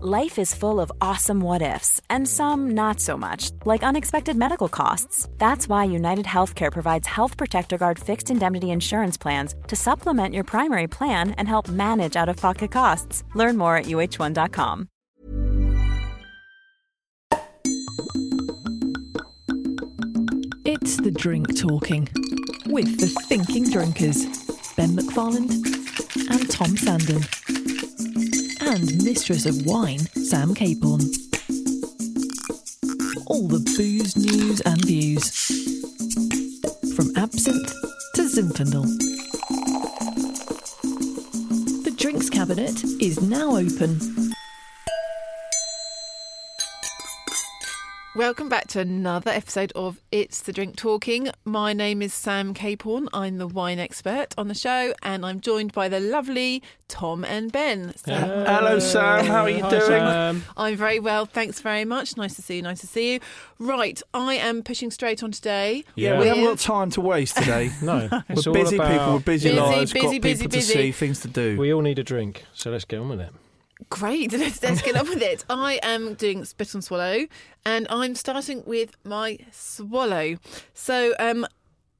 Life is full of awesome what ifs, and some not so much, like unexpected medical costs. That's why United Healthcare provides Health Protector Guard fixed indemnity insurance plans to supplement your primary plan and help manage out of pocket costs. Learn more at uh1.com. It's the drink talking with the thinking drinkers, Ben McFarland and Tom Sandham, and mistress of wine, Sam Caporn. All the booze, news, and views. From absinthe to Zinfandel. The drinks cabinet is now open. Welcome back to another episode of It's the Drink Talking. My name is Sam Caporn. I'm the wine expert on the show, and I'm joined by the lovely Tom and Ben. So Hello, Sam. How are you Hi, doing? Sam. I'm very well, thanks very much. Nice to see you. Nice to see you. Right, I am pushing straight on today. Yeah, we haven't got time to waste today. No, We're it's all busy about- people with busy, Busy, lives, busy, got busy, people busy. to see, things to do. We all need a drink, so let's get on with it. Great, let's, let's get on with it. I am doing spit and swallow, and I'm starting with my swallow. So, um,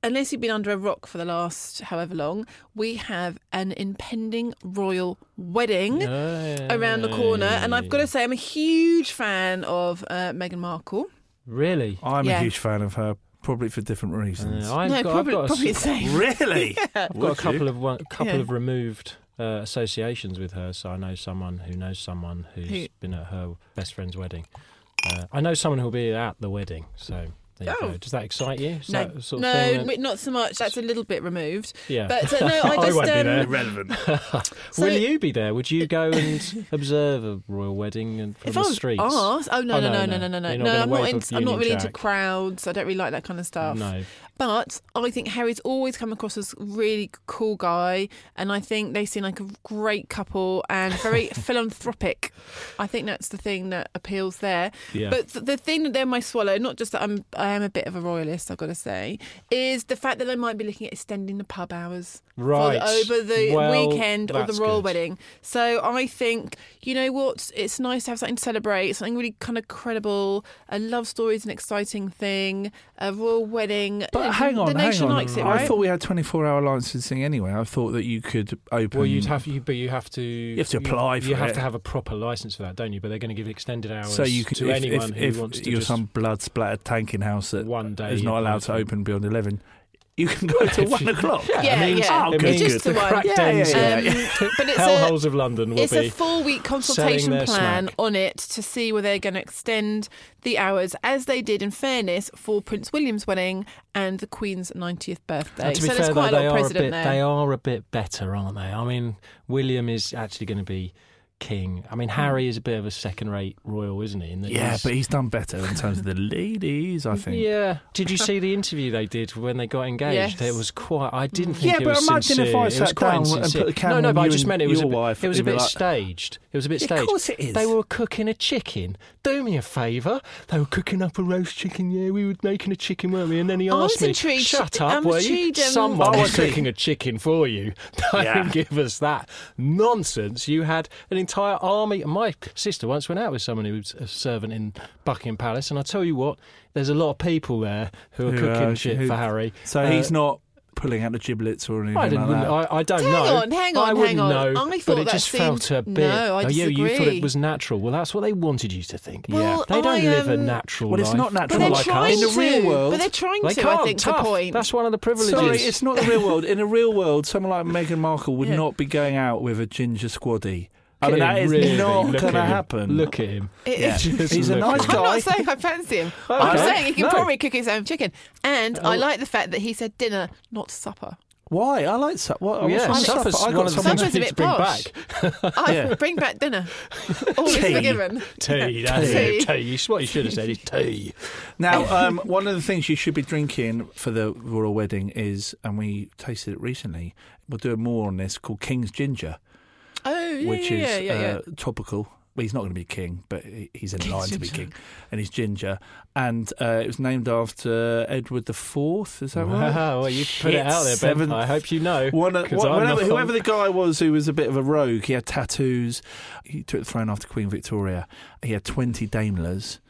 unless you've been under a rock for the last however long, we have an impending royal wedding around the corner, and I've got to say, I'm a huge fan of uh, Meghan Markle. Really? I'm Yeah. a huge fan of her, probably for different reasons. Uh, I've no, got, probably, I've got, probably a, the same. really? I've got a couple you? of one, couple Yeah. of removed uh, associations with her. So I know someone who knows someone who's Who- been at her best friend's wedding. Uh, I know someone who'll be at the wedding. So Oh. Does that excite you? Is No, that the sort of no, thing that- not so much. That's a little bit removed. yeah. But uh, no, I I just won't be um, there. Irrelevant. So- Will you be there? Would you go and observe a royal wedding and from If the I streets? asked, oh no, Oh, no, no, no, no, no. no, no, no. You're not No, gonna I'm not. wave In, a I'm not Union really into crowds. I don't really like that kind of stuff. No. But I think Harry's always come across as a really cool guy, and I think they seem like a great couple and very philanthropic. I think that's the thing that appeals there. Yeah. But th- the thing that they're my swallow, not just that I'm, I am a bit of a royalist, I've got to say, is the fact that I might be looking at extending the pub hours for the- Right. over the Well, weekend or the royal good. wedding. So I think you know what, it's nice to have something to celebrate, something really kind of credible. A love story is an exciting thing. A royal wedding. But hang on, the hang nation on. likes it, I thought we had 24 hour licensing anyway. I thought that you could open. Well, you'd have you, but you have to. You have to apply You, for you have to have a proper license for that, don't you? But they're going to give extended hours so you can, to if, anyone if, who if wants to you're just some blood splattered tanking house that one day is not allowed to open beyond 11, you can go to one o'clock. Yeah, I mean, yeah. Oh, it good, means just the the one. crack Yeah, dens yeah, Um, but it's a, hellholes of London will it's be. a four week consultation plan smack. on it to see where they're going to extend the hours, as they did in fairness for Prince William's wedding and the Queen's 90th birthday. To be so fair, there's quite though, a lot of are a precedent bit. there. They are a bit better, aren't they? I mean, William is actually going to be king. I Hmm. mean, Harry is a bit of a second-rate royal, isn't he? In that Yeah, he's- but he's done better in terms of the ladies, I think. Yeah. Did you see the interview they did when they got engaged? Yes. It was quite. I didn't think Yeah, it but was imagine sincere. if I it was sat quite down and put the camera no, no, but I just meant it was a bit. wife, it was a bit like- staged. It was a bit Of staged. course it is. They were cooking a chicken. Do me a favour. They were cooking up a roast chicken. Yeah, we were making a chicken, weren't we? And then he asked me, intrigued- "Shut up, I'm were you? um, Someone was see. cooking a chicken for you. Don't Yeah. give us that nonsense. You had an entire army. My sister once went out with someone who was a servant in Buckingham Palace, and I tell you what, there's a lot of people there who are Who, cooking uh, shit who- for Harry. So Uh, he's not pulling out the giblets or anything I didn't. like that. I, I don't Hang know. Hang on, hang I on, wouldn't hang on. know. I but thought it that just felt a bit. No, I oh, yeah, you thought it was natural. Well, that's what they wanted you to think. Well, they don't I, live a um, natural Well, it's not natural they're like trying us. In the real world- But they're trying They to. can't. I think tough. the point. That's one of the privileges. Sorry, it's not the real world. In the real world, someone like Meghan Markle would Yeah. not be going out with a ginger squaddy. I mean, at him, is really. not going to happen. Look at him. It- Yeah. Just He's a nice guy. I'm not saying I fancy him. I'm Okay. saying he can No. probably cook his own chicken. And I Oh. like the fact that he said dinner, not supper. Why? I like supper. What, Well, yeah, what's wrong with supper's supper? I one got of the something Supper's a bit to bring posh. back. I Yeah. bring back dinner. All is Tea. forgiven. Tea, that's Tea. it. Tea. What you should have said is tea. Now, um, one of the things you should be drinking for the royal wedding is, and we tasted it recently. We'll do more on this called King's Ginger, Oh, yeah, which yeah, is yeah, yeah, yeah. Uh, topical. Well, he's not going to be king, but he's in line to be king, and he's ginger. And uh, it was named after Edward the Fourth. Is that right? Wow, well, you put it out there, Ben. I hope you know. One, 'cause one- I'm whenever, not. whoever the guy was who was a bit of a rogue, he had tattoos. He took the throne after Queen Victoria. He had twenty Daimlers,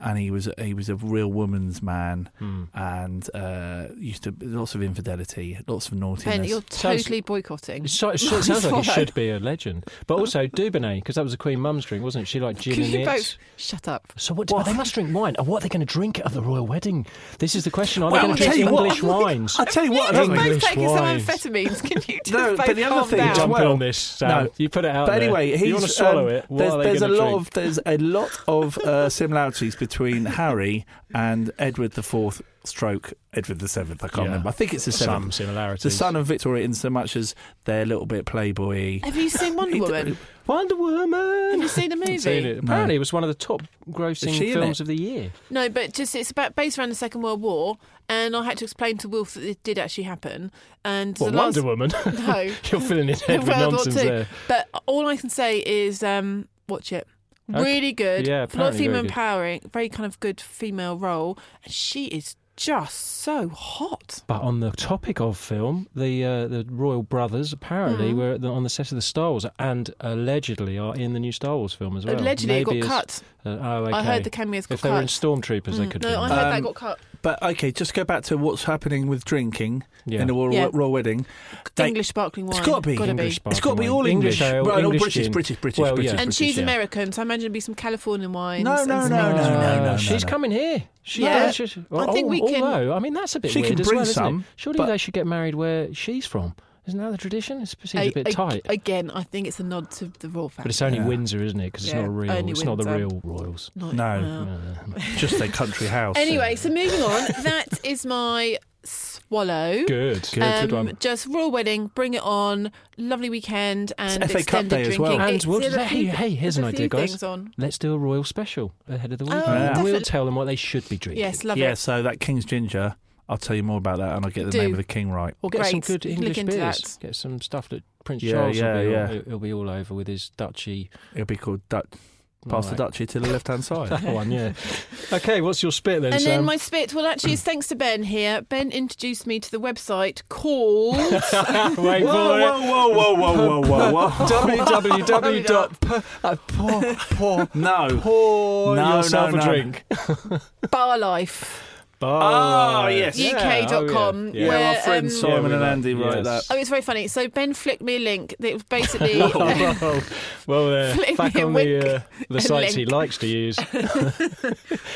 and he was he was a real woman's man, Hmm. and uh, used to lots of infidelity, lots of naughtiness. Ben, you're Sounds- totally boycotting. It so- it so- sounds like he Swallow. should be a legend. But also Dubonnet, because that was a Queen Mum's drink, wasn't it? She liked gin and you it. both shut up? So what? But they must drink wine. And what are they going to drink at the royal wedding? This is the question. Are Well, they going I'll to drink tell you what. English wines? I tell you what, You're both. English taking some amphetamines. Can you just No, both but the other calm thing down? as well- on this, Sam. No. You put it out But there. anyway, he's, you want to swallow um, it. What there's there's a lot of there's a lot of uh, similarities between Harry and Edward the Fourth, stroke Edward the Seventh. I can't Yeah. remember. I think it's the seventh. some seventh. similarities. The son of Victoria, in so much as they're a little bit playboy. Have you seen Wonder Woman? Wonder Woman. Have you seen the movie? Seen it. Apparently, it was one of the top grossing films of the year. No, but just it's about based around the Second World War, and I had to explain to Wolf that it did actually happen. And What, the last, Wonder Woman? No, You're filling his head with World nonsense Two. there. But all I can say is um, watch it. Okay. Really good. Yeah, a lot of female very empowering, very kind of good female role, and she is just so hot. But on the topic of film, the uh, the royal brothers apparently Mhm. were the, on the set of the Star Wars and allegedly are in the new Star Wars film as well. Allegedly, it got as- cut. Uh, oh, okay. I heard the cameos got cut. if they cut. were in Stormtroopers, they Mm. could. no, be. I heard that Um, got cut. But okay, just go back to what's happening with drinking yeah. in the royal, Yeah. royal wedding. They- English sparkling wine. It's got to be. Gotta English It's got to be sparkling all wine. English. English ale, Right, all English British, gin. British, British, Well, British, yeah. And British, she's yeah. American, so I imagine it'd be some Californian wines. No, and no, some no, no, no, no, no, she's no. coming here. She, Yeah. yeah. she- I think we can- Although, I mean, that's a bit She weird can as bring well, isn't some, it? Surely but- they should get married where she's from. Isn't that the tradition? It seems a A- bit a- tight. Again, I think it's a nod to the royal family. but it's only Yeah. Windsor, isn't it? Because it's Yeah, not real. only It's not the real royals. Not- No. well. Uh, Just a country house. Anyway, so moving on. that is my swallow. good. Good. Um, good one. Just royal wedding, bring it on, lovely weekend, and It's FA Cup extended day as well. And we'll- there's hey, few- hey, here's an idea, guys. on. Let's do a royal special ahead of the weekend. Yeah. We'll tell them what they should be drinking. Yes, love yeah, it. so that King's Ginger, I'll tell you more about that and I'll get the Do. name of the king right. Or get some Great. good Look English into beers. that. Get some stuff that Prince Yeah, Charles yeah, will be, yeah. All, he'll- he'll be all over with his duchy. It'll be called Dutch. Pass the Right. duchy to the left hand side. That one, yeah. Okay, what's your spit then, And Sam? then my spit, well, actually, it's thanks to Ben here. Ben introduced me to the website called. Wait whoa, for it. whoa, whoa, whoa, whoa, whoa, whoa, whoa. www. dot uh, pour, pour, No. pour No, yourself no, a no. drink. Bar Life. Oh, yes. UK.com, Yeah. Yeah, where, our friends um, Simon Yeah, and Andy write yes. that. Oh, it's very funny. So Ben flicked me a link that was basically. Oh, well, uh, back on the uh, the a sites he likes to use.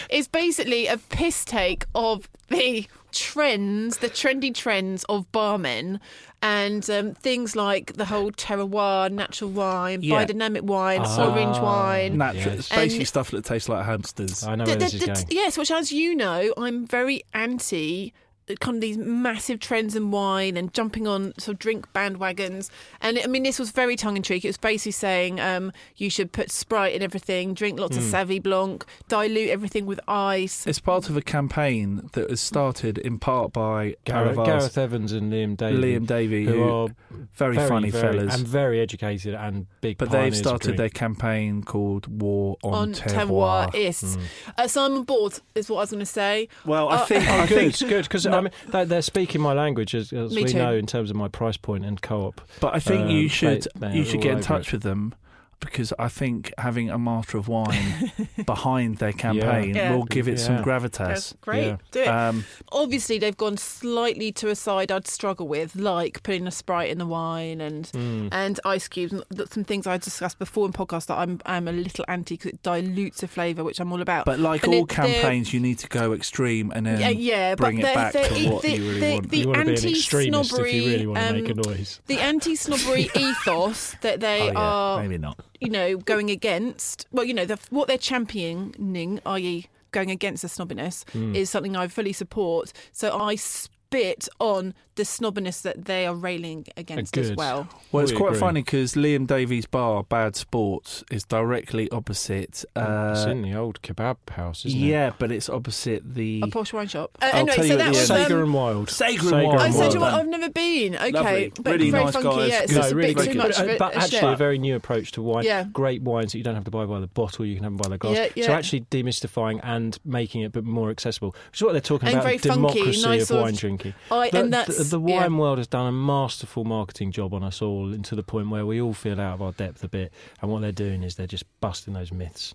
it's basically a piss take of the trends, the trendy trends of barmen, and um, things like the whole terroir, natural wine, Yeah. biodynamic wine, Ah. orange wine. Natural. Yes. It's basically And- stuff that tastes like hamsters. I know The- where the- this is the- going. yes, which, as you know, I'm very anti. Kind of these massive trends in wine and jumping on sort of drink bandwagons, and I mean this was very tongue in cheek. It was basically saying um, you should put Sprite in everything, drink lots Hmm. of Savvy Blanc, dilute everything with ice. It's part of a campaign that was started in part by Gareth, Gareth Evans and Liam Davey. Liam Davey, who who are very, funny very, fellas. and very educated and big. but they've pioneers of started their campaign called War on, on Terroir. terroir is. Mm. Uh, so I'm on board, is what I was going to say. Well, I Uh, think Oh, good, good, because I mean they, they're speaking my language as, as we too. know in terms of my price point and co-op. but I think um, you should they- they you should get in touch it. with them because I think having a master of wine behind their campaign Yeah. will give it some Yeah. gravitas. Great, Yeah. do it. Um, Obviously, they've gone slightly to a side I'd struggle with, like putting a Sprite in the wine and Mm. and ice cubes. and Some things I discussed before in podcasts that I'm I'm a little anti because it dilutes the flavour, which I'm all about. but like And all it- campaigns, you need to go extreme and then yeah, yeah, bring it back to what the, you really the, want. The you want to be an anti extremist if you really want to um, make a noise. the anti-snobbery ethos that they oh, yeah, are maybe not. You know, going against, well, you know, the, what they're championing, i.e., going against the snobbiness, Mm. is something I fully support. So I spit on the snobbiness that they are railing against as well. Well, it's We quite agree. funny because Liam Davies' bar, Bad Sports, is directly opposite. it's Uh, in the old kebab house, isn't it? yeah, but it's opposite the. A posh wine shop. Uh, I'll anyway, tell so you that was end. it? Sager um, and Wilde. Sager and Wilde. I said you what. I've never been. Okay, Lovely. but Really very nice funky. guys. Yeah, it's Good. just a really bit too much But, of a, but a actually, shame. a very new approach to wine. Yeah. Great wines that you don't have to buy by the bottle, you can have them by the glass. Yeah, yeah. So actually demystifying and making it a bit more accessible, which is what they're talking And about, very funky, democracy nice of wine drinking. I, and that's the, the yeah. wine world has done a masterful marketing job on us all, and to the point where we all feel out of our depth a bit. And what they're doing is they're just busting those myths.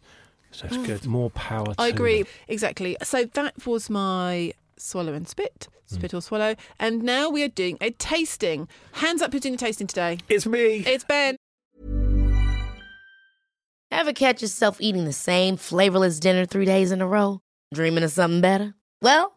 So it's good. More power. I to agree them. exactly. So that was my swallow and spit, Hmm. spit or swallow, and now we are doing a tasting. Hands up, who's doing a tasting today? It's me. It's Ben. Ever catch yourself eating the same flavorless dinner three days in a row? Dreaming of something better? Well,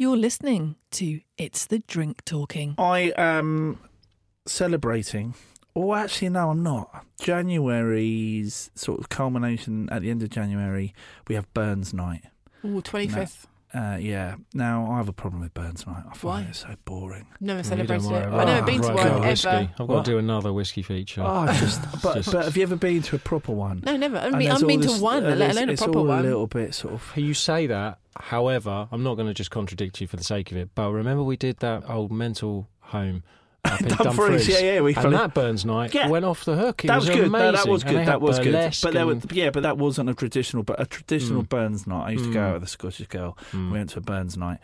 You're listening to It's the Drink Talking. I am celebrating. Oh, actually, no, I'm not. January's sort of culmination at the end of January, we have Burns Night. Ooh, 25th. Uh, yeah. Now, I have a problem with Burns Night. I find Why? it so boring. Never You celebrated it. worry, I've never been to one ever. whiskey. I've got What? to do another whiskey feature. Oh, just, but, Just- but have you ever been to a proper one? No, never. I And mean, there's I've been to this- one, uh, let there's- alone a it's proper all one. a little bit sort of. You say that, however, I'm not going to just contradict you for the sake of it, but remember we did that old mental home up in Dumfries, Dumfries, yeah, yeah, we and fully- that Burns night Yeah. went off the hook. It that was, was, good. amazing. No, that was good. That was good. But there were, and- yeah, but that wasn't a traditional. But a traditional Mm. Burns night. I used to go Mm. out with a Scottish girl. Mm. We went to a Burns night,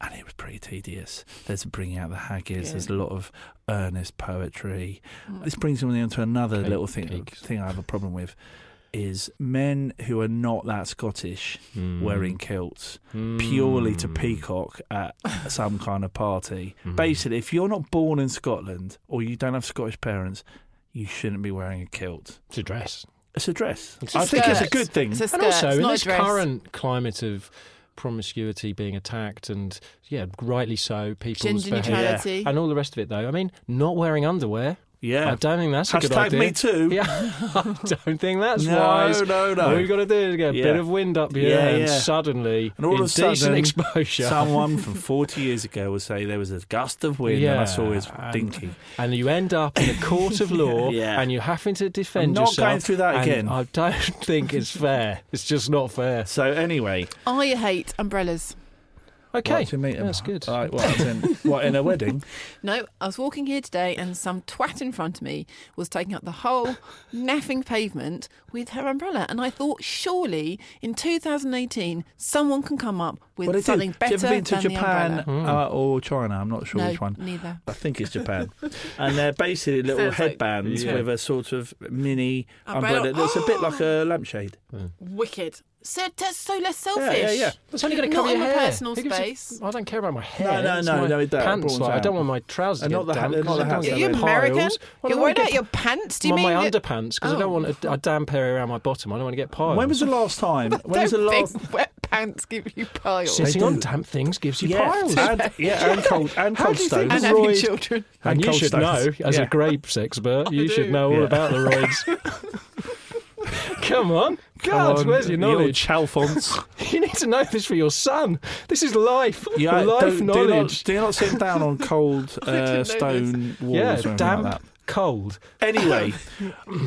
and it was pretty tedious. There's bringing out the haggis. Yeah. There's a lot of earnest poetry. This brings me on to another Cake- little thing. cakes. Thing I have a problem with is men who are not that Scottish Mm. wearing kilts purely to Mm. peacock at some kind of party. Mhm. Basically, if you're not born in Scotland or you don't have Scottish parents, you shouldn't be wearing a kilt. It's a dress. It's a dress. It's I a think it's a good thing. It's a And also, it's in this current climate of promiscuity being attacked and, yeah, rightly so, people's Gender behaviour neutrality. and all the rest of it, though. I mean, not wearing underwear. Yeah. I don't think that's a good Hashtag idea. me too. Yeah, I don't think that's No, wise. no, no. All you've got to do is get a Yeah. bit of wind up here, Yeah, and yeah. suddenly, And all of a sudden, exposure. Someone from 40 years ago would say there was a gust of wind and I Yeah, saw his and- dinky. and you end up in a court of law, Yeah. and you're having to defend I'm not yourself. going through that again. I don't think it's fair. It's just not fair. So anyway, I hate umbrellas. Okay, what, to meet him? that's good. All right, what, in, what, in a wedding? No, I was walking here today and some twat in front of me was taking up the whole naffing pavement with her umbrella. And I thought, surely in 2018, someone can come up with Well, they do. something better Have you ever been to than Japan umbrella. uh, or China? I'm not sure no, which one. neither. I think it's Japan. and they're basically little Sounds like- headbands Yeah. with a sort of mini Umbrella. umbrella that's a bit like a lampshade. Wicked. So that's so less selfish. yeah, yeah. That's only going to Not cover in your my hair. personal Who gives a- space. I don't care about my hair. No, no, It's no, my no, it don't. Pants. Brawns Like, I out. don't want my trousers And to not get the- damp. not 'cause the I don't hands get Are you Piles. American? Well, I You're don't worried get about your pants? Do you on mean my that- underpants because I Oh. don't want a, a damp area around my bottom. I don't want to get piles. When was the last time? When was the Don't last? think wet pants give you piles. Sitting on do. damp things gives you yeah, piles. and, yeah, and cold and How cold do you think stones. and having Roy- children. And, And you cold should stones. know, as Yeah. a grapes expert, you do. should know all Yeah. about the roids. Come on, God, Come where's on, your the old knowledge? Chalfonts. You need to know this for your son. This is life. Yeah, life don't- do not, knowledge. do not sit down on cold didn't uh, this. stone walls yeah, or damp, like that. cold. Anyway,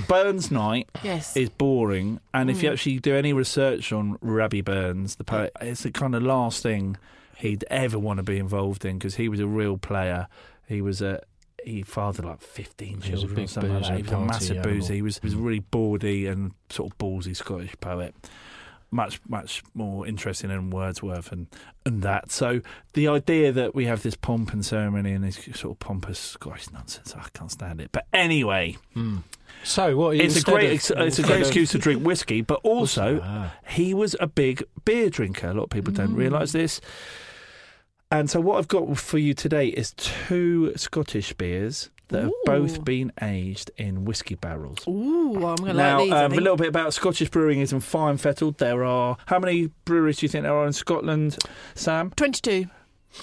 Burns Night Yes. is boring, and if you Mm. actually do any research on Rabbie Burns, the poet, it's the kind of last thing he'd ever want to be involved in because he was a real player. He was a he fathered like fifteen He was a children or something like that. He was a massive animal. boozer. He was, he was a really bawdy and sort of ballsy Scottish poet. Much, much more interesting than Wordsworth and, and that. So the idea that we have this pomp and ceremony and this sort of pompous Scottish nonsense, I can't stand it. But anyway, Mm. So what? it's a great of- it's a great excuse to drink whiskey, but also Ah. he was a big beer drinker. A lot of people don't realise this. And so what I've got for you today is two Scottish beers that have Ooh. both been aged in whiskey barrels. Ooh, I'm going to Now, like these. I um, a little bit about Scottish brewing is in fine fettled. There are how many breweries do you think there are in Scotland, Sam? 22.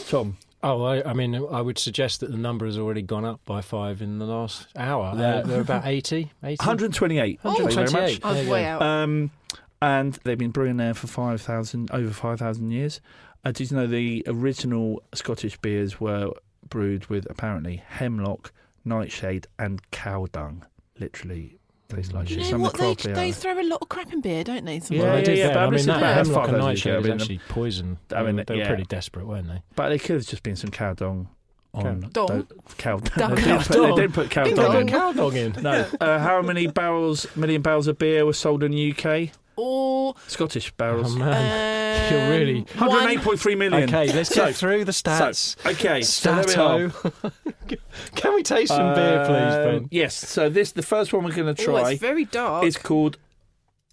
Tom? Oh, I, I mean, I would suggest that the number has already gone up by five in the last hour. Yeah. Uh, they're about 80. 80? 128. Oh, very much. 128. I was way out. Um, and they've been brewing there for 5,000, over 5,000 years. Uh, did you know the original Scottish beers were brewed with apparently hemlock, nightshade, and cow dung? Literally tastes like you shit. know Some what? of the They, they throw a lot of crap in beer, don't they? Yeah, Well, they did yeah, then. but I this mean, is that about hemlock five and thousand nightshade years was ago, I mean, actually poison. I I mean, mean, they were yeah. pretty desperate, weren't they? But they could have just been some cow dung on. Dong? Cow Dung. They didn't put, they didn't put cow Ding dung dong, in. cow dog in. No. Uh, how many barrels, million barrels of beer were sold in the UK? Or Scottish Oh, barrels. man. um, You're really- 108.3 million. Okay, let's So- get through the stats. So, okay, so there we are. Stato. Can we taste some beer, please, Um, Ben? Yes. So this, the first one we're going to Oh, try it's very dark. It's called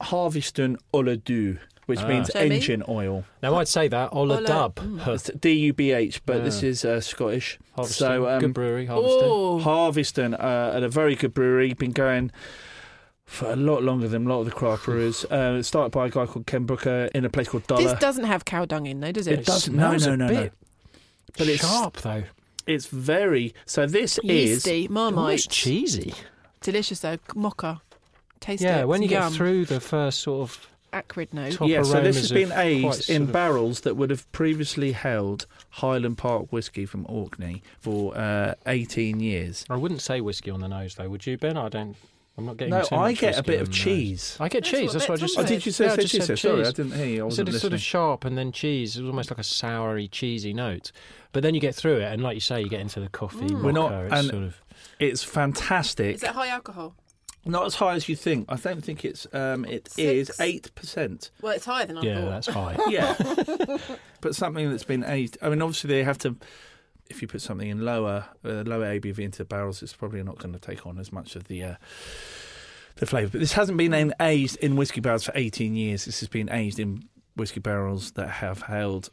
Harviestoun Oladew, which Ah. means Show me. engine oil. Now, I'd say that Ola Ola- Dub. mm. D U B H, but Yeah. this is uh, Scottish. Harviestoun. So um, good brewery, Harviestoun. Oh, Harviestoun uh, at a very good brewery. Been going for a lot longer than a lot of the craft brewers. Uh, it started by a guy called Ken Brooker in a place called Dollar. this doesn't have cow dung in, though, does it? It doesn't. No, smells no, a no, no. bit But it's- sharp, though. It's very so. This is Yeasty, Marmite. Almost cheesy. Delicious though. Mocha. Taste it. Yeah, when you It's get through the first sort of acrid note. top yeah. So this has been aged sort in of- barrels that would have previously held Highland Park whiskey from Orkney for uh, 18 years. I wouldn't say whiskey on the nose, though. Would you, Ben? I don't. I'm not getting. No, too I much get a bit of the nose. cheese. I get That's cheese. what That's what I Tom just Oh, said. said. did you say, Yeah, I say just cheese? said Sorry, I cheese. didn't hear you. I I wasn't said it's sort listening. of sharp and then cheese. It was almost like a soury, cheesy note. But then you get through it, and like you say, you get into the coffee. Mm. We're not- mocha, it's and- sort of It's fantastic. Is it high alcohol? Not as high as you think. I don't think it's. Um, it is Six? eight percent. Well, it's higher than I thought, yeah, thought. that's high. Yeah, but something that's been aged. I mean, obviously they have to. If you put something in lower uh, lower ABV into the barrels, it's probably not going to take on as much of the uh, the flavour. But this hasn't been in, aged in whiskey barrels for eighteen years. This has been aged in whiskey barrels that have held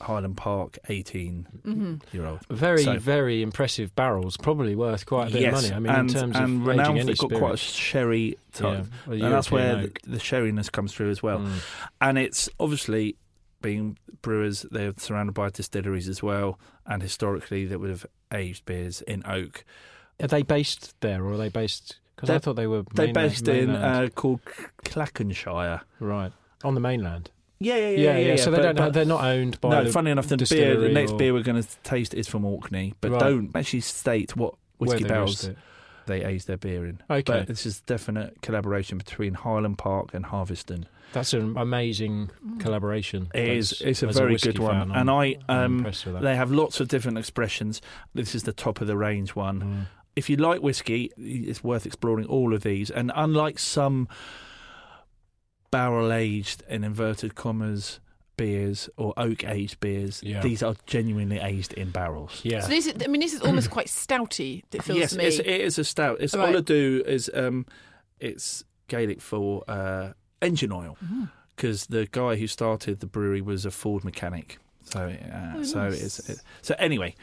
Highland Park eighteen hmm year old. Very, So- very impressive barrels. Probably worth quite a bit yes, of money. I mean, and, in terms and of renowned, aging any they've got quite a sherry type, Yeah, a and that's where the, oak. the sherryness comes through as well. Mm. and it's obviously being brewers they're surrounded by distilleries as well and historically they would have aged beers in oak Are they based there, or are they based? Because I thought they were. they're mainland- based in uh, called Clackmannanshire right on the mainland. yeah yeah Yeah, yeah. so they but- don't. but- they're not owned by. no the, funny enough the beer the next or- beer we're going to taste is from orkney but Right. don't actually state what whiskey barrels they age their beer in Okay, but this is definite collaboration between highland park and Harviestoun that's an amazing collaboration. it is That's- it's a very whiskey good one and I'm- i I'm um impressed with that. they have lots of different expressions this is the top of the range one Mm. if you like whiskey, it's worth exploring all of these. And unlike some barrel aged in inverted commas beers or oak aged beers, Yeah. these are genuinely aged in barrels. Yeah. So this is, I mean, this is almost quite stouty. It feels yes, to me. it's, it is a stout. It's Right. Ola Dubh is um, it's Gaelic for uh, engine oil because the guy who started the brewery was a Ford mechanic. So, uh, Oh, so nice. it's it, so anyway.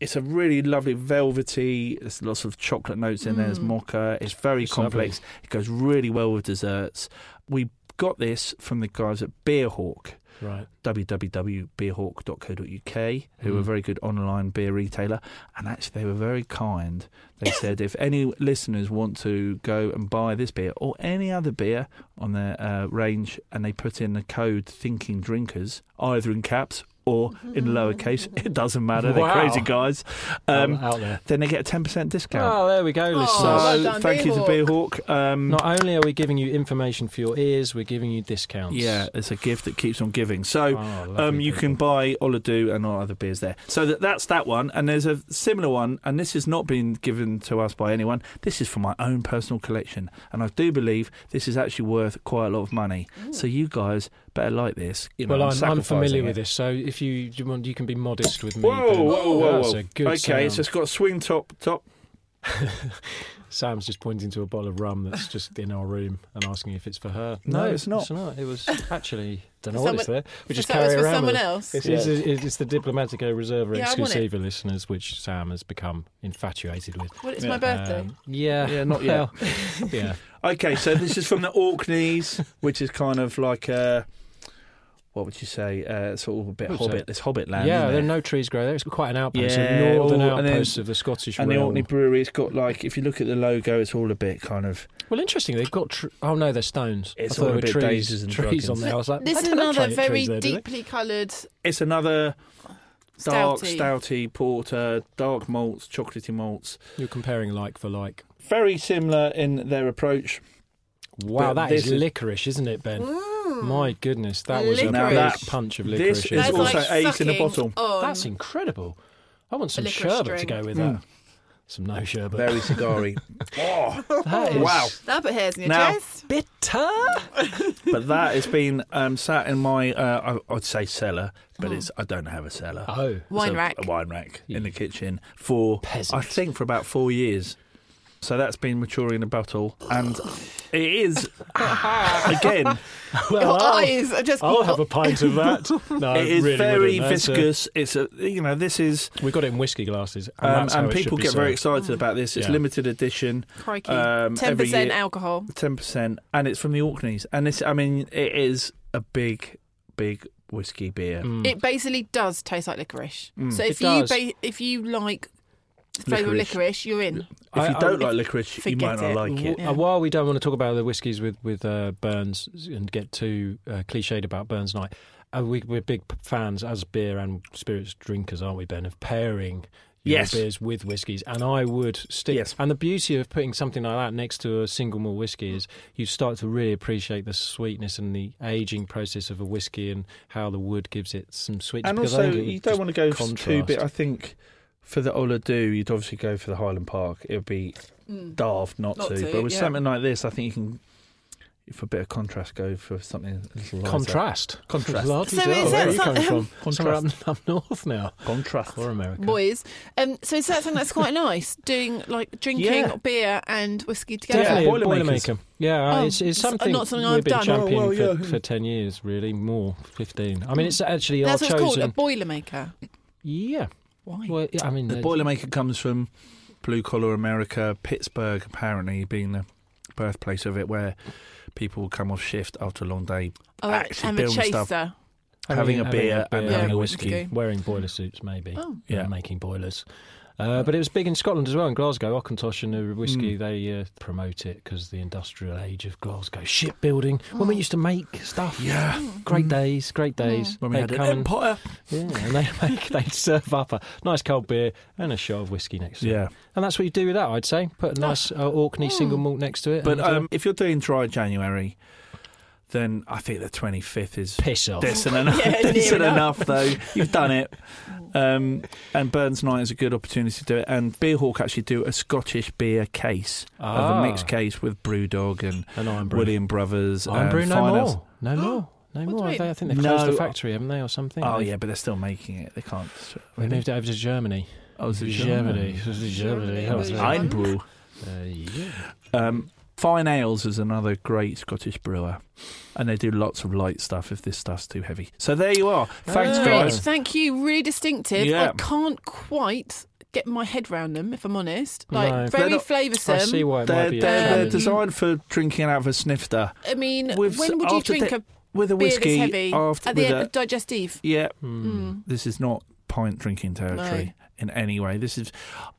It's a really lovely velvety. There's lots of chocolate notes in there. There's Mm. mocha. It's very It's complex. It goes really well with desserts. We got this from the guys at Beerhawk Right. www.beerhawk.co.uk, who are a Mm. very good online beer retailer. And actually, they were very kind. They said if any listeners want to go and buy this beer or any other beer on their uh, range, and they put in the code Thinking Drinkers, either in caps or in lowercase, it doesn't matter. They're Wow. crazy guys. Um, out, out there. then they get a 10% discount. Oh, there we go, Oh, so well done, thank you to Beerhawk. Beerhawk. Um, Not only are we giving you information for your ears, we're giving you discounts. yeah, it's a gift that keeps on giving. So Oh, lovely um, you can buy Ola Dubh and all other beers there. So that, that's that one. And there's a similar one, and this has not been given to us by anyone. This is for my own personal collection. And I do believe this is actually worth quite a lot of money. So you guys better like this. You know, Well, I'm, I'm sacrificing familiar it. with this, so if you, you want, you can be modest with me. Whoa, Ben. whoa, whoa, That's whoa. a good okay, sound. so it's got a swing top, top. Sam's just pointing to a bottle of rum that's just in our room and asking if it's for her. No, it's not. It was actually don't know For what it's there. We for just so- carry it's for around someone else? It's, Yeah. it's, it's, it's the Diplomatico Reserva Yeah, I want it. exclusiva listeners, which Sam has become infatuated with. Well, it's Yeah. my birthday. Um, yeah, Yeah, not yet. yeah. Okay, so this is from the Orkneys, which is kind of like a. What would you say? Uh, sort of a bit hobbit. This hobbit land. yeah, there are no trees grow there. It's quite an outpost, Yeah, a northern oh, and then- outpost of the Scottish And the. Orkney Brewery, it's got like, if you look at the logo, it's all a bit kind of. Well, interesting. They've got. Tr- oh no, they're stones. It's I thought all there a bit trees, daisies and trees on there. I was like, This I is another very there, deeply coloured It's another dark, stouty. stouty porter, dark malts, chocolatey malts. You're comparing like for like. Very similar in their approach. Wow, But that is this is- licorice, isn't it, Ben? My goodness, that was a Licorice. big punch of this licorice. is isn't That's also like aged in a bottle. on That's incredible. I want some licorice sherbet to string. go with Mm. that. Some no sherbet. Very cigary. oh, That is wow. That put hairs in your Now- chest. bitter. But that has been um, sat in my, uh, I- I'd say cellar, but it's I don't have a cellar. Oh, Wine It's a- rack. A wine rack in the kitchen for, Peasant. I think, for about four years. So that's been maturing in a bottle. And it is, again, well, Your I'll, eyes are just. I'll have a pint of that. No, it is really very wouldn't. A- viscous. It's a, you know, this is, we got it in whiskey glasses, and, um, and people be get very excited about this. It's Yeah. limited edition, Crikey. um, Ten every percent alcohol. ten percent, and it's from the Orkneys. And this, I mean, it is a big, big whiskey beer. Mm. It basically does taste like licorice. Mm. So if It you ba- if you like the flavour of Licorice. licorice, you're in. If I- you I- don't if- like licorice, you forget might not it. like it. W- uh, While we don't want to talk about the whiskies with with uh, Burns and get too uh, cliched about Burns Night, uh, we, we're big fans as beer and spirits drinkers, aren't we, Ben? Of pairing Yes. beers with whiskies, and I would stick. Yes. And the beauty of putting something like that next to a single malt whiskey is you start to really appreciate the sweetness and the aging process of a whiskey and how the wood gives it some sweetness. And because also, think it would you don't want to go too contrast. bit. I think for the Ola Dubh, you'd obviously go for the Highland Park. It would be daft not, Not to. to, But with yeah. something like this, I think you can, for a bit of contrast, go for something a little lighter. Contrast. Contrast. Largely So so. is Where that are you some- coming from? Contrast. Up, up north now. Contrast. Or America. Boys, um, so is that something that's quite nice? Doing like drinking Yeah. beer and whiskey together. Definitely Yeah, a Boilermaker. Yeah, Oh, it's, it's it's something, not something we've I've been done. championing Oh, well, for, yeah. for 10 years, really, more, 15. I mean, it's actually That's our what's called a boilermaker. yeah. Why? Well, I mean, The uh, Boilermaker comes from blue collar America, Pittsburgh, apparently being the birthplace of it, where people will come off shift after a long day, Oh, actually I'm a building chaser. stuff. having a beer and having having a a whiskey. whiskey, wearing boiler suits, maybe. Oh. yeah, Yeah. making boilers. Uh, but it was big in Scotland as well, in Glasgow. Auchentoshan and the whiskey, Mm. they uh, promote it because the industrial age of Glasgow. Shipbuilding. When we used to make stuff. Yeah. Great days, great days. When we They'd had an come and- empire. Yeah, and they make they'd serve up a nice cold beer and a shot of whiskey next to it. Yeah. And that's what you do with that, I'd say. Put a nice uh, Orkney single malt next to it. But um, if you're doing dry January, then I think the 25th is piss off. decent enough. Yeah, decent enough. enough, though. You've done it. Um, and Burns Night is a good opportunity to do it. And Beerhawk actually do a Scottish beer case of Ah. a mixed case with Brewdog and An Iron Brew. William Brothers. Iron and Brew, no Fine more. No more. No What more. they, I think they've closed the factory, haven't they, or something? Oh, They've- yeah, but they're still making it. They can't. They moved it over to Germany. Oh, is it Germany. Germany? Germany. That was Germany. Einbrew. Uh, yeah. Um, Fyne Ales is another great Scottish brewer, and they do lots of light stuff if this stuff's too heavy. So there you are. Thanks, Ah. guys. Thank you. Really distinctive. Yeah. I can't quite get my head round them. If I'm honest, like No. very not- flavoursome. I see why it might They're, be they're, they're designed for drinking out of a snifter. I mean, With- when would you drink the- a With a beer whiskey heavy after at the end a, of digestive? yeah. Mm. This is not pint drinking territory No. in any way. This is.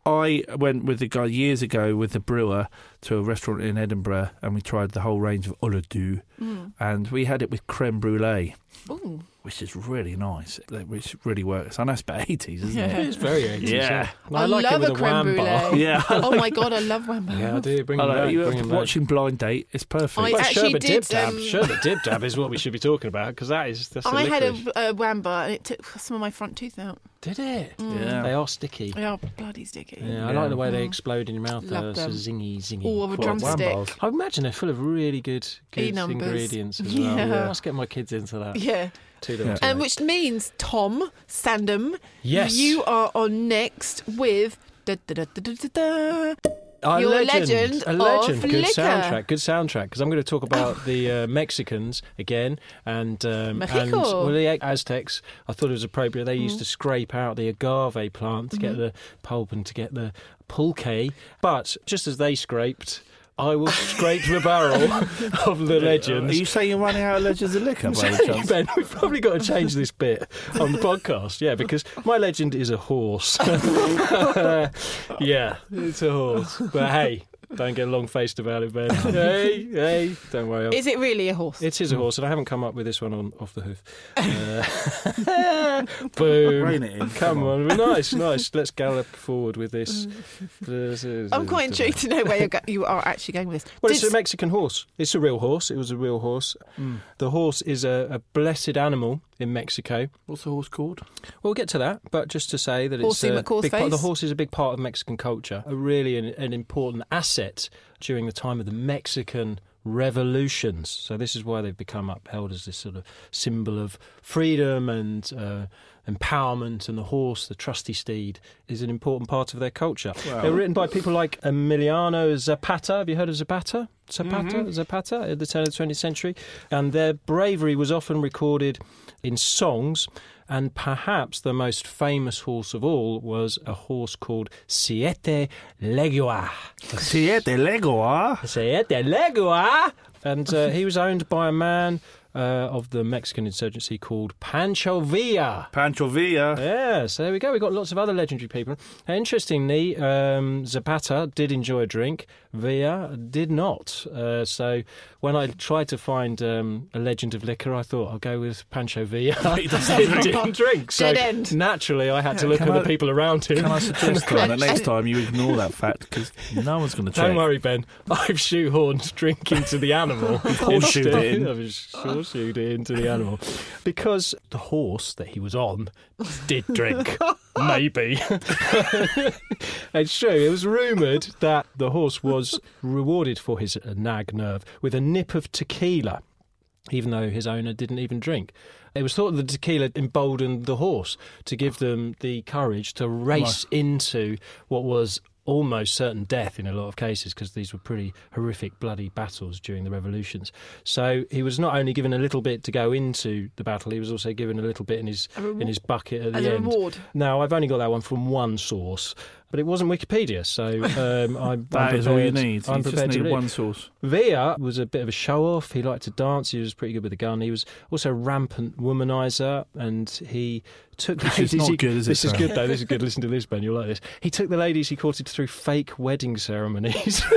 I went with the guy years ago with the brewer to a restaurant in Edinburgh, and we tried the whole range of Ola Dubh, Mm. and we had it with creme brulee, Ooh. Which is really nice, which really works. I know it's about eighties, isn't Yeah. it? It's very 80s. Yeah. I, I like love it with a a, creme bar. brulee. Yeah. oh my god, I love Wambo. Yeah, I do. Bring I know, back. you bring were 'em back. watching Blind Date. It's perfect. I Well, actually sherbet did, dib dab. um, sherbet dib dab is what we should be talking about because that is that's the I had licorice. a, a Wamba and it took some of my front tooth out. Did it? Yeah. They are sticky. They are bloody sticky. Yeah, I like the way they explode in your mouth. Love so them. zingy, zingy. Or with a Quite drumstick. wham-bars. I imagine they're full of really good, good ingredients as well. Yeah. I must get my kids into that. Yeah. Too little. Yeah. too And which means, Tom Sandham, Yes. you are on next with. Da, da, da, da, da, da, da. A You're a legend, legend a legend. of good liquor. soundtrack, good soundtrack. Because I'm going to talk about the uh, Mexicans again, and um, and Mexico. well, the Aztecs. I thought it was appropriate. They used to scrape out the agave plant to get the pulp and to get the pulque. But just as they scraped, I will scrape the barrel of the Are legends. you saying you're running out of legends of liquor by any chance? Ben, we've probably got to change this bit on the podcast, yeah, because my legend is a horse. Uh, yeah, it's a horse. But hey, don't get long faced about it, Ben. Hey, hey, don't worry. I'll- Is it really a horse? it is a horse, and I haven't come up with this one on off the hoof. Uh, boom! Rein it in. Come on, nice, nice. Let's gallop forward with this. I'm quite intrigued to know where you're go- you are actually going with this. Well, it's a Mexican horse. It's a real horse. It was a real horse. The horse is a, a blessed animal in Mexico. What's the horse called? Well, We'll get to that, but just to say that Horsey it's a McCaw's big part, the horse is a big part of Mexican culture, a really an, an important asset during the time of the Mexican revolutions. So this is why they've become upheld as this sort of symbol of freedom and uh, empowerment. And the horse, the trusty steed, is an important part of their culture. They were written by people like Emiliano Zapata. Have you heard of Zapata? Zapata, Zapata, at the turn of the 20th century, and their bravery was often recorded in songs. And perhaps the most famous horse of all was a horse called Siete Legua. Siete Lego, ah? Siete Legua! And uh, he was owned by a man uh, of the Mexican insurgency called Pancho Villa. Pancho Villa. Yeah, so there we go. We've got lots of other legendary people. Interestingly, um, Zapata did enjoy a drink. Villa did not. Uh, so when I tried to find um, a legend of liquor, I thought I'll go with Pancho Villa. he didn't drink. So Dead end. naturally, I had to look Can at I- the people around him. Can I suggest Tom, that next time you ignore that fact because no one's going to check. Don't worry, Ben. I've shoehorned drink into the animal. horseshoed it in. Horseshoed it into the animal. Because the horse that he was on did drink. Oh Maybe. it's true. It was rumoured that the horse was rewarded for his nag nerve with a nip of tequila, even though his owner didn't even drink. It was thought that the tequila emboldened the horse to give them the courage to race into what was almost certain death in a lot of cases because these were pretty horrific, bloody battles during the revolutions. So he was not only given a little bit to go into the battle, he was also given a little bit in his in his bucket at the end. reward. Now I've only got that one from one source, but it wasn't Wikipedia, so um, I'm, That I'm is all you need. I'm you just prepared to read. one source. Villa was a bit of a show off. He liked to dance. He was pretty good with a gun. He was also a rampant womanizer, and he took is ladies. he- good, is This is good though. This is good. Listen to this, Ben. You'll like this. He took the ladies he courted through fake wedding ceremonies.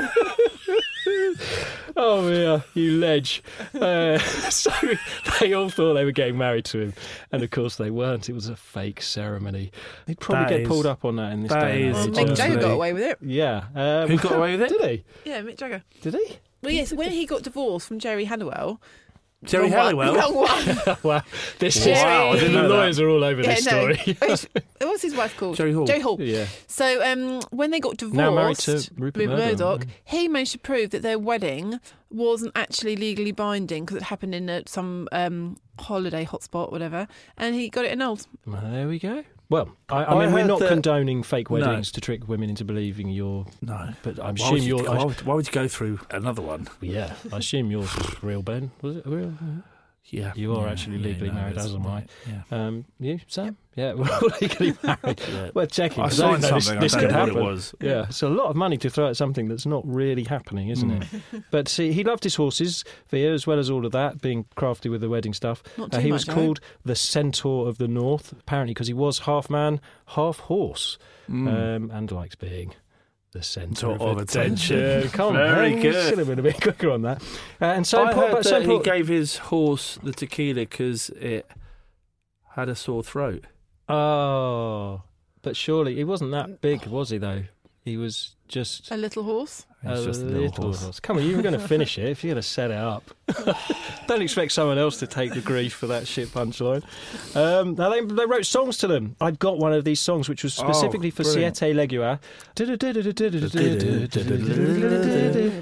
oh yeah, you ledge. Uh, so they all thought they were getting married to him, and of course they weren't. It was a fake ceremony. He'd probably That get is- pulled up on that in this that day and is age. Mick Jagger got away with it. Yeah. Um, Who got away with it? Did he? Yeah, Mick Jagger. Did he? Well, yes, when he got divorced from Jerry Halliwell. Jerry wrong one- Halliwell. Wrong one. wow, this Wow, I is didn't the lawyers are all over yeah, this no. story. What's- What's his wife called? Jerry Hall. Jerry Hall. yeah, So um, when they got divorced, Now married to Rupert with Murdoch. he managed to prove that their wedding wasn't actually legally binding because it happened in a, some um, holiday hotspot, whatever, and he got it annulled. well, there we go. Well, I, I I mean, we're not that- condoning fake No. weddings to trick women into believing you're. No. But I Why assume would, you, you're. why, why would you go through another one? yeah, I assume yours was real, Ben. Was it real? Yeah, You are Yeah, actually yeah, legally no, married, as am I. right, Yeah. Um, you, Sam? Yeah, we're all legally married. Yeah. We're checking. I 'cause didn't signed know this- something. This, I don't could know what happen. it was. Yeah, it's a lot of money to throw at something that's not really happening, isn't it? but see, he loved his horses, Via, as well as all of that, being crafty with the wedding stuff. Not Uh, he much, was I called the Centaur of the North, apparently because he was half man, half horse, Mm. um, and likes being the centre of of attention. attention. Come on, Very Ben, you good. Should have been a bit quicker on that. Uh, and so, I Paul- heard but so that Paul- he gave his horse the tequila because it had a sore throat. Oh, but surely he wasn't that big, was he? Though he was just A little horse. It's just a little horse. Come on, you were going to finish it if you're going to set it up. Don't expect someone else to take the grief for that shit punchline. Um, now they, they wrote songs to them. I've got one of these songs which was Oh, specifically for brilliant. Siete Legua.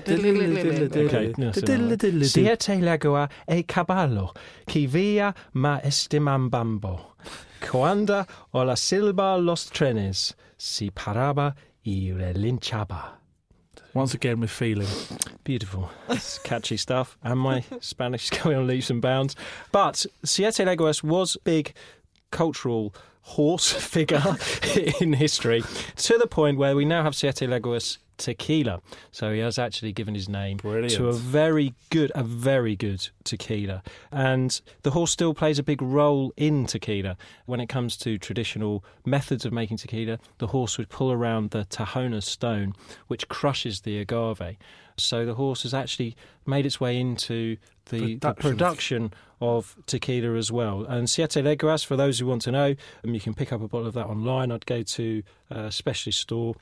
Okay, no, so no. Siete Legua e caballo, qui via ma estimambambo. Cuando o la silba los trenes, si paraba y relinchaba. Once again with feeling. Beautiful. It's catchy stuff. And my Spanish is going on leaps and bounds. But Siete Leguas was big cultural horse figure in history to the point where we now have Siete Leguas tequila. So he has actually given his name Brilliant. to a very good, a very good tequila. And the horse still plays a big role in tequila. When it comes to traditional methods of making tequila, the horse would pull around the Tahona stone, which crushes the agave. So the horse has actually made its way into the the Production. production of tequila as well. And Siete Leguas, for those who want to know, um, you can pick up a bottle of that online. I'd go to a specialist store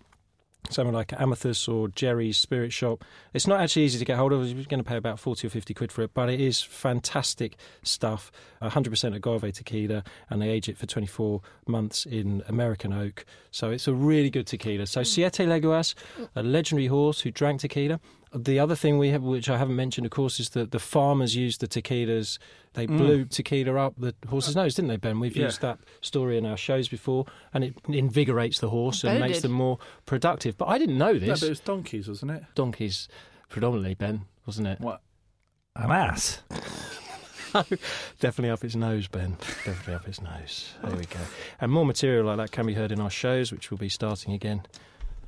somewhere like Amathus or Gerry's Spirit Shop. It's not actually easy to get hold of. You're going to pay about 40 or 50 quid for it, but it is fantastic stuff. 100% agave tequila, and they age it for 24 months in American oak. So it's a really good tequila. So mm. Siete Leguas, a legendary horse who drank tequila. The other thing we have, which I haven't mentioned, of course, is that the farmers used the tequilas. They mm. blew tequila up the horse's nose, didn't they, Ben? We've Yeah. used that story in our shows before, and it invigorates the horse and makes did. them more productive. But I didn't know No, this. but it was donkeys, wasn't it? Donkeys, predominantly, Ben, wasn't it? What? An ass. Definitely up its nose, Ben. Definitely up its nose. There we go. And more material like that can be heard in our shows, which will be starting again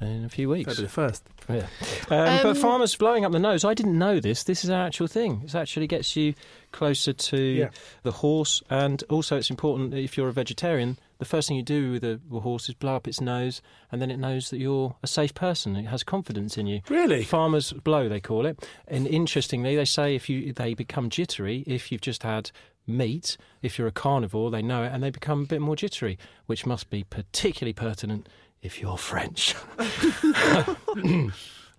in a few weeks. That'd the first. Yeah. Um, but Um, farmers blowing up the nose, I didn't know this. This is an actual thing. It actually gets you closer to Yeah. the horse. And also, it's important if you're a vegetarian, the first thing you do with a, a horse is blow up its nose, and then it knows that you're a safe person. It has confidence in you. Really? Farmers blow, they call it. And interestingly, they say if you they become jittery if you've just had meat. If you're a carnivore, they know it, and they become a bit more jittery, which must be particularly pertinent if you're French.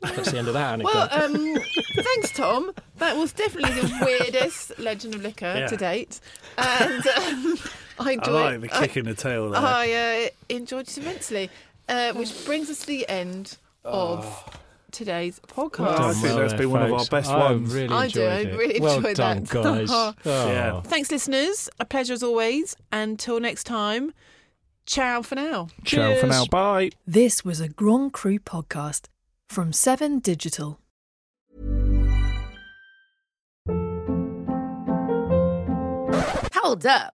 That's the end of that anecdote. Well, um, thanks, Tom. That was definitely the weirdest legend of liquor Yeah. to date, and um, I I enjoyed. like the kick in the tail there. I uh, enjoyed it immensely, uh, which brings us to the end of today's podcast. Well, I think well that's there, been one of our best I ones. really I do, enjoyed I really well enjoyed done, that. guys. Oh. Yeah. Thanks, listeners. A pleasure as always. Until next time, ciao for now. Ciao for now. Bye. This was a Grand Cru podcast from 7 Digital. Hold up.